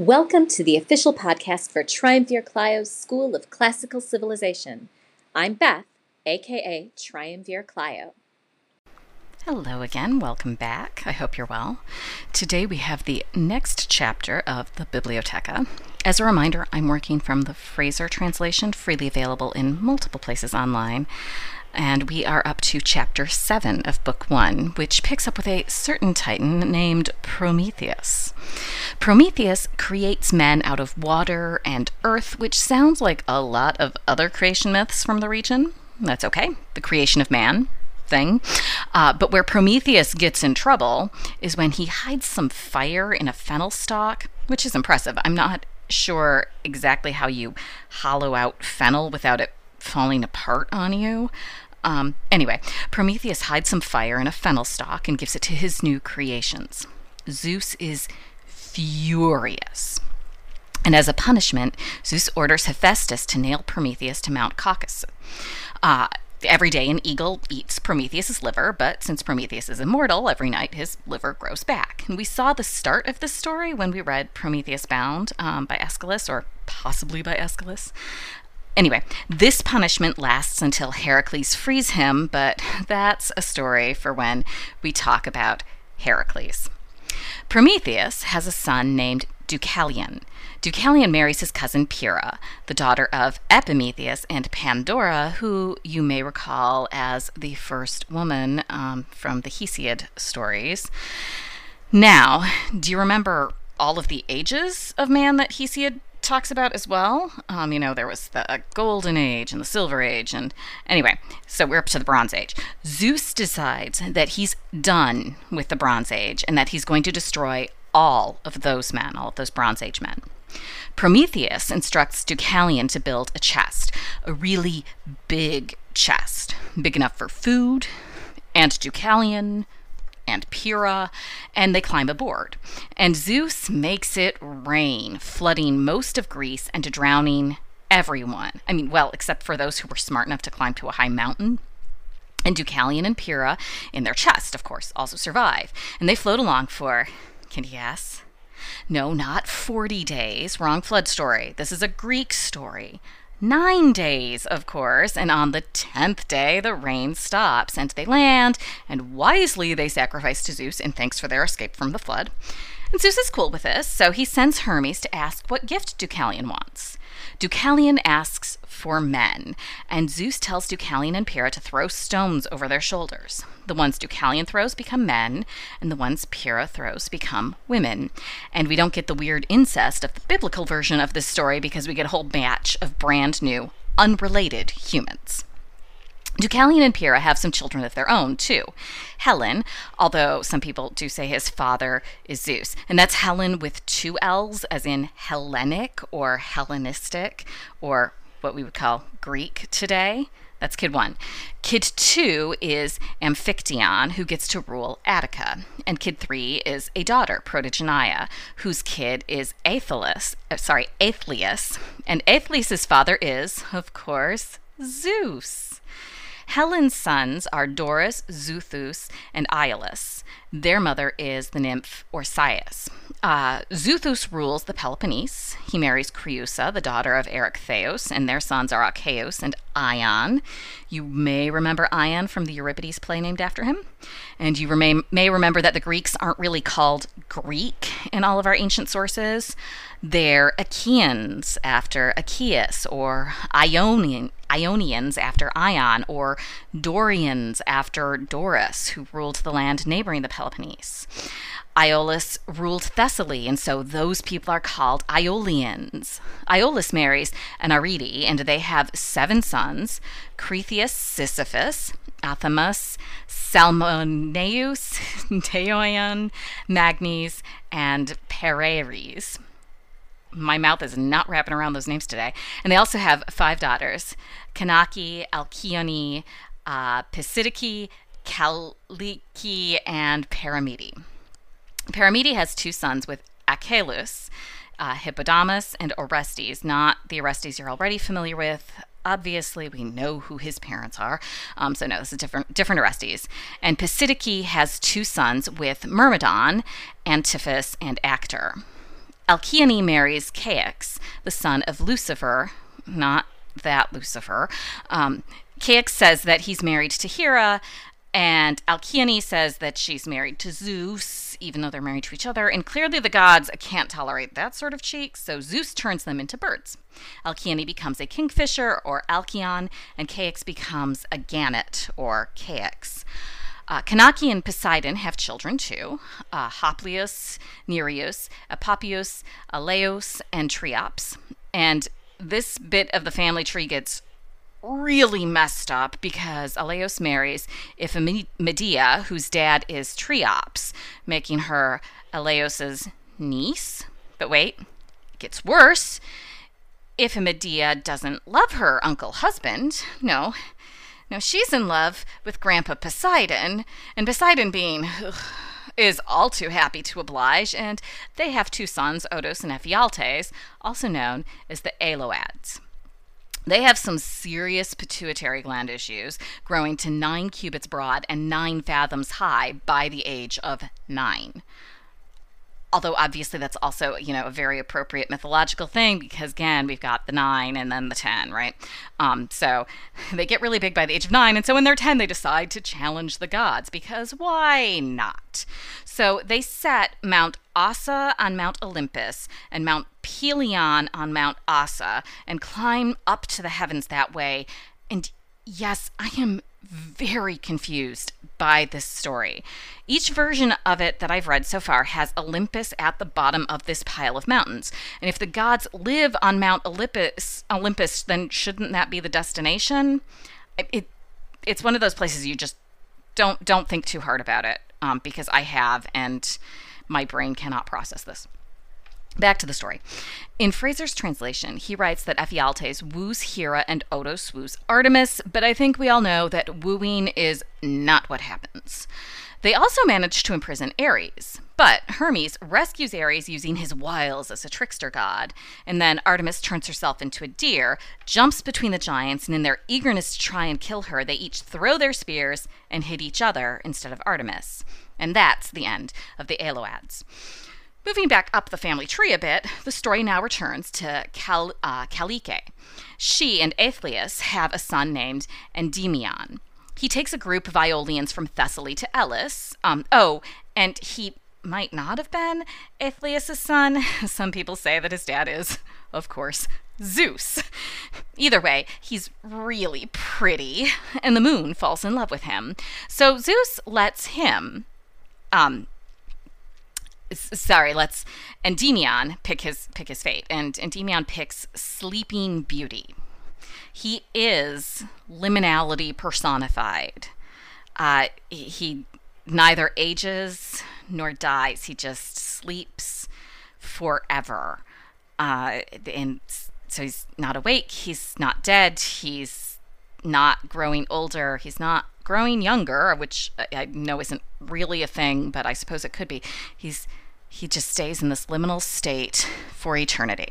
Welcome to the official podcast for Triumvir Clio's School of Classical Civilization. I'm Beth, aka Triumvir Clio. Hello again, welcome back. I hope you're well. Today we have the next chapter of the Bibliotheca. As a reminder, I'm working from the Frazer translation, freely available in multiple places online. And we are up to chapter 7 of book 1, which picks up with a certain titan named Prometheus. Prometheus creates men out of water and earth, which sounds like a lot of other creation myths from the region. That's okay. The creation of man thing. Uh, but where Prometheus gets in trouble is when he hides some fire in a fennel stalk, which is impressive. I'm not sure exactly how you hollow out fennel without it falling apart on you. Um, anyway, Prometheus hides some fire in a fennel stalk and gives it to his new creations. Zeus is furious. And as a punishment, Zeus orders Hephaestus to nail Prometheus to Mount Caucasus. Uh, every day, an eagle eats Prometheus's liver, but since Prometheus is immortal, every night his liver grows back. And we saw the start of this story when we read Prometheus Bound um, by Aeschylus, or possibly by Aeschylus. Anyway, this punishment lasts until Heracles frees him, but that's a story for when we talk about Heracles. Prometheus has a son named Deucalion. Deucalion marries his cousin Pyrrha, the daughter of Epimetheus and Pandora, who you may recall as the first woman um, from the Hesiod stories. Now, do you remember all of the ages of man that Hesiod talks about as well. Um, you know, there was the Golden Age and the Silver Age, and anyway, so we're up to the Bronze Age. Zeus decides that he's done with the Bronze Age and that he's going to destroy all of those men, all of those Bronze Age men. Prometheus instructs Deucalion to build a chest, a really big chest, big enough for food, and Deucalion and Pyrrha, and they climb aboard. And Zeus makes it rain, flooding most of Greece and drowning everyone. I mean, well, except for those who were smart enough to climb to a high mountain. And Deucalion and Pyrrha, in their chest, of course, also survive. And they float along for, can you guess? No, not 40 days. Wrong flood story. This is a Greek story nine days, of course, and on the tenth day the rain stops, and they land, and wisely they sacrifice to Zeus in thanks for their escape from the flood. And Zeus is cool with this, so he sends Hermes to ask what gift Deucalion wants. Deucalion asks for men, and Zeus tells Deucalion and Pyrrha to throw stones over their shoulders. The ones Deucalion throws become men, and the ones Pyrrha throws become women. And we don't get the weird incest of the biblical version of this story because we get a whole batch of brand new, unrelated humans. Deucalion and Pyrrha have some children of their own, too. Helen, although some people do say his father is Zeus. And that's Helen with two L's, as in Hellenic or Hellenistic, or what we would call Greek today. That's kid one. Kid two is Amphictyon, who gets to rule Attica. And kid three is a daughter, Protogeneia, whose kid is Aetheus, uh, sorry, Aethlius. And Aethlius's father is, of course, Zeus. Helen's sons are Doris, Xuthus, and Iolus. Their mother is the nymph Orsias. Uh, Xuthus rules the Peloponnese. He marries Creusa, the daughter of Erechtheus, and their sons are Achaeus and Ion. You may remember Ion from the Euripides play named after him. And you remain, may remember that the Greeks aren't really called Greek in all of our ancient sources. They're Achaeans after Achaeus, or Ionian, Ionians after Ion, or Dorians after Doris, who ruled the land neighboring the Peloponnese. Iolus ruled Thessaly, and so those people are called Iolians. Iolus marries Anarete, and they have seven sons Cretheus, Sisyphus, Athamas, Salmoneus, Teoion, Magnes, and Pereres my mouth is not wrapping around those names today. And they also have five daughters Kanaki, Alcyone, uh, Pisidike, Kaliki, and Paramede. Paramede has two sons with Achelous, uh, Hippodamus, and Orestes, not the Orestes you're already familiar with. Obviously, we know who his parents are, um, so no, this is different, different Orestes. And Pisidike has two sons with Myrmidon, Antiphus, and Actor. Alcyone marries Ceyx, the son of Lucifer, not that Lucifer. Um, Ceyx says that he's married to Hera, and Alcyone says that she's married to Zeus, even though they're married to each other. And clearly the gods can't tolerate that sort of cheek, so Zeus turns them into birds. Alcyone becomes a kingfisher, or Alcyon, and Ceyx becomes a gannet, or Caix. Uh, Kanaki and Poseidon have children too uh, Nereus, Epopeus, Aleos, and Triops. And this bit of the family tree gets really messed up because Aleos marries Iphimedeia, whose dad is Triops, making her Aleos's niece. But wait, it gets worse. Iphimedeia doesn't love her uncle husband. No. No, she's in love with Grandpa Poseidon, and Poseidon being ugh, is all too happy to oblige, and they have two sons, Odos and Ephialtes, also known as the Aloads. They have some serious pituitary gland issues, growing to nine cubits broad and nine fathoms high by the age of nine although obviously that's also you know a very appropriate mythological thing because again we've got the nine and then the ten right? Um, so they get really big by the age of nine and so when they're ten they decide to challenge the gods because why not? So they set mount Ossa on Mount Olympus and Mount Pelion on Mount Ossa and climb up to the heavens that way. And yes i am very confused by this story. Each version of it that I've read so far has Olympus at the bottom of this pile of mountains. And if the gods live on Mount Olympus, Olympus then shouldn't that be the destination? It, it it's one of those places you just don't don't think too hard about it um, because I have and my brain cannot process this. Back to the story. In Frazer's translation, he writes that Ephialtes woos Hera and Odos woos Artemis, but I think we all know that wooing is not what happens. They also manage to imprison Ares, but Hermes rescues Ares using his wiles as a trickster god, and then Artemis turns herself into a deer, jumps between the giants, and in their eagerness to try and kill her, they each throw their spears and hit each other instead of Artemis. And that's the end of the Aloads. Moving back up the family tree a bit, the story now returns to Cal- uh, Calike. She and Aethlius have a son named Endymion. He takes a group of Iolians from Thessaly to Elis. Um, oh, and he might not have been Aethlius' son. Some people say that his dad is, of course, Zeus. Either way, he's really pretty, and the moon falls in love with him. So Zeus lets him um, sorry, let's Endymion pick his pick his fate, and Endymion picks Sleeping Beauty. He is liminality personified. Uh, he neither ages nor dies. He just sleeps forever, uh, and so he's not awake. He's not dead. He's not growing older. He's not growing younger, which I know isn't really a thing, but I suppose it could be. He's he just stays in this liminal state for eternity.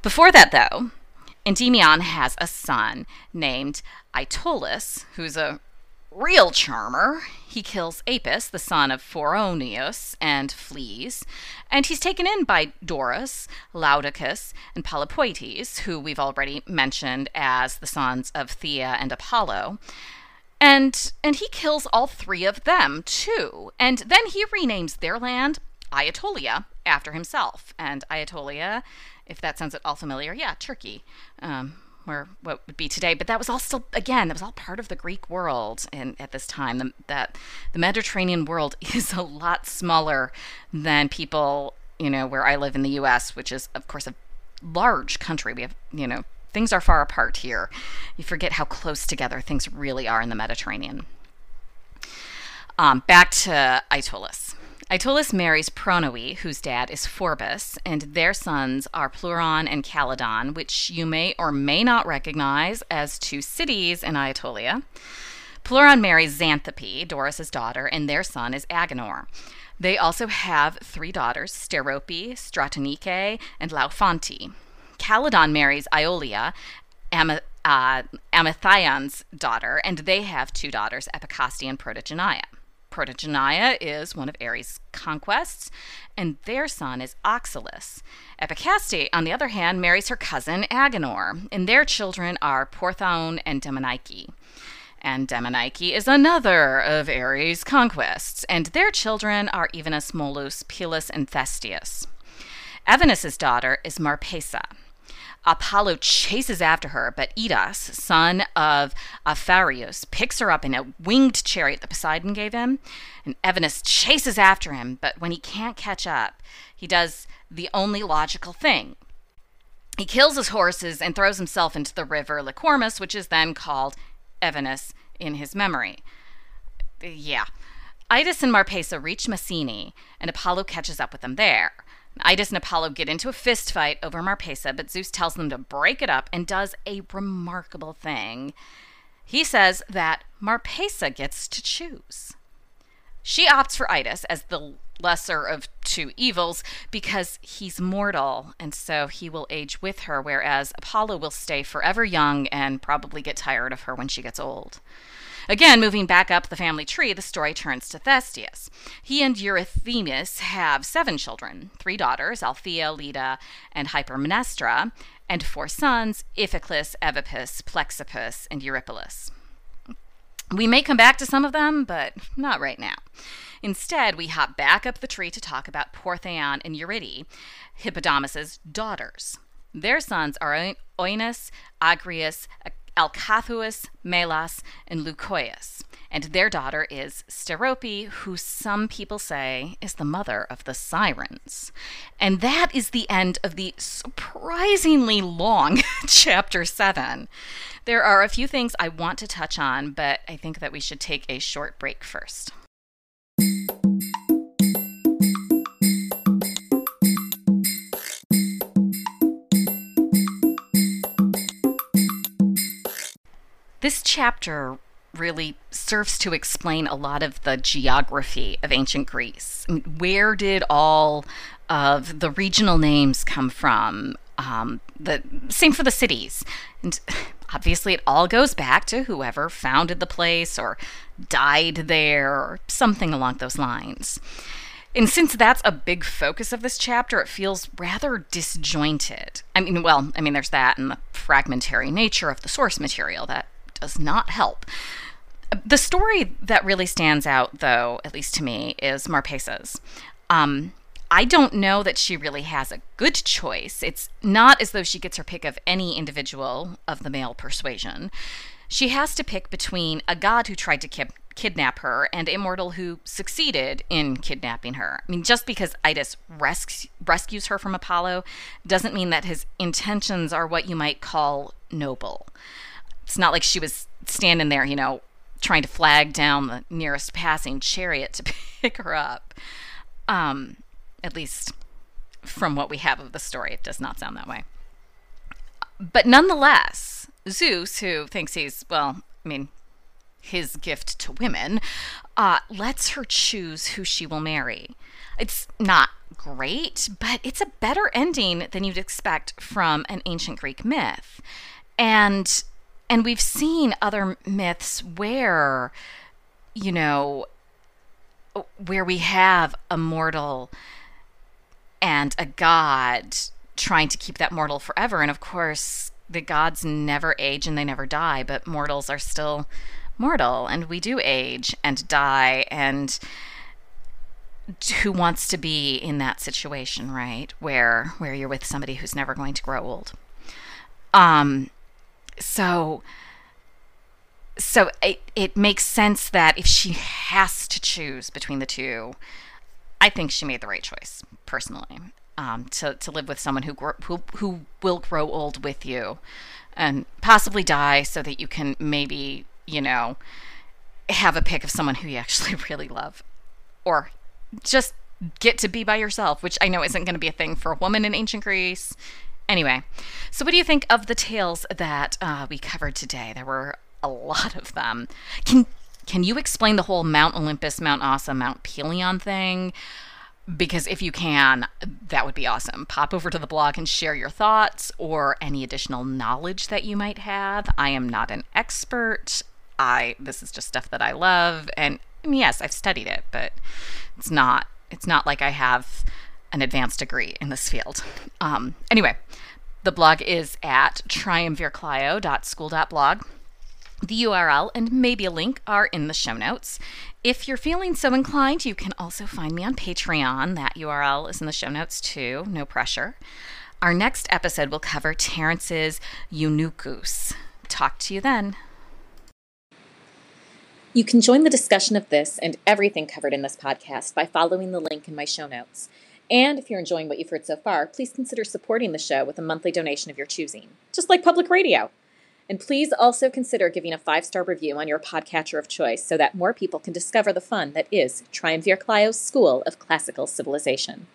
Before that, though, Endymion has a son named Aeolus, who's a real charmer. He kills Apis, the son of Phoroneus, and flees. And he's taken in by Doris, Laodocus, and Polypoetes, who we've already mentioned as the sons of Thea and Apollo. And and he kills all three of them too. And then he renames their land Aetolia after himself. And Aetolia, if that sounds at all familiar, yeah, Turkey, um, or what would be today. But that was all still, again, that was all part of the Greek world and at this time. The, that the Mediterranean world is a lot smaller than people, you know, where I live in the U.S., which is, of course, a large country. We have, you know, things are far apart here. You forget how close together things really are in the Mediterranean. Um, back to Aeolus. Aeolus marries Pronoe, whose dad is Phorbas, and their sons are Pleuron and Calydon, which you may or may not recognize as two cities in Aetolia. Pleuron marries Xanthippe, Doris's daughter, and their son is Agenor. They also have three daughters, Sterope, Stratonike, and Laophonte. Calydon marries Iolia, Am- uh, daughter, and they have two daughters, Epicaste and Protogenia. Protogonia is one of Ares' conquests, and their son is Oxylus. Epicaste, on the other hand, marries her cousin Agenor, and their children are Porthaon and Demonike. And Demonike is another of Ares' conquests, and their children are Evenus, Molus, Pelus, and Thestius. Evenus's daughter is Marpessa. Apollo chases after her, but Idas, son of Aphareus, picks her up in a winged chariot that Poseidon gave him. And Evenus chases after him, but when he can't catch up, he does the only logical thing. He kills his horses and throws himself into the river Lycormus, which is then called Evenus in his memory. Yeah. Idas and Marpessa reach Messene, and Apollo catches up with them there. Idas and Apollo get into a fist fight over Marpessa, but Zeus tells them to break it up and does a remarkable thing. He says that Marpessa gets to choose. She opts for Idas as the lesser of two evils because he's mortal and so he will age with her, whereas Apollo will stay forever young and probably get tired of her when she gets old. Again, moving back up the family tree, the story turns to Thestius. He and Eurythemis have seven children three daughters, Althea, Leda, and Hypermnestra, and four sons, Iphiclus, Evippus, Plexippus, and Eurypylus. We may come back to some of them, but not right now. Instead, we hop back up the tree to talk about Porthaon and Eurydice, Hippodamus's daughters. Their sons are Oenis, Agrius, Alcathous, Melas, and Leucoius. And their daughter is Sterope, who some people say is the mother of the sirens. And that is the end of the surprisingly long chapter 7. There are a few things I want to touch on, but I think that we should take a short break first. This chapter really serves to explain a lot of the geography of ancient Greece. Where did all of the regional names come from? Um, the same for the cities, and obviously it all goes back to whoever founded the place or died there or something along those lines. And since that's a big focus of this chapter, it feels rather disjointed. I mean, well, I mean, there's that and the fragmentary nature of the source material that does not help. The story that really stands out, though, at least to me, is Marpessa's. Um, I don't know that she really has a good choice. It's not as though she gets her pick of any individual of the male persuasion. She has to pick between a god who tried to ki- kidnap her and a mortal who succeeded in kidnapping her. I mean, just because Idas res- rescues her from Apollo doesn't mean that his intentions are what you might call noble. It's not like she was standing there, you know, trying to flag down the nearest passing chariot to pick her up. Um, at least from what we have of the story, it does not sound that way. But nonetheless, Zeus, who thinks he's, well, I mean, his gift to women, uh, lets her choose who she will marry. It's not great, but it's a better ending than you'd expect from an ancient Greek myth. And and we've seen other myths where, you know, where we have a mortal and a god trying to keep that mortal forever. And of course, the gods never age and they never die, but mortals are still mortal and we do age and die and who wants to be in that situation, right? Where where you're with somebody who's never going to grow old. Um so so it, it makes sense that if she has to choose between the two, I think she made the right choice personally. Um, to to live with someone who who who will grow old with you, and possibly die, so that you can maybe you know have a pick of someone who you actually really love, or just get to be by yourself, which I know isn't going to be a thing for a woman in ancient Greece. Anyway, so what do you think of the tales that uh, we covered today? There were a lot of them. Can can you explain the whole Mount Olympus, Mount Ossa, Mount Pelion thing? Because if you can, that would be awesome. Pop over to the blog and share your thoughts or any additional knowledge that you might have. I am not an expert. I this is just stuff that I love and yes, I've studied it, but it's not it's not like I have an advanced degree in this field. Um, anyway, the blog is at triumvirclio.school.blog. The URL and maybe a link are in the show notes. If you're feeling so inclined, you can also find me on Patreon. That URL is in the show notes too, no pressure. Our next episode will cover Terence's Eunuchus. Talk to you then. You can join the discussion of this and everything covered in this podcast by following the link in my show notes. And if you're enjoying what you've heard so far, please consider supporting the show with a monthly donation of your choosing, just like public radio. And please also consider giving a five star review on your podcatcher of choice so that more people can discover the fun that is Triumvir Clio's School of Classical Civilization.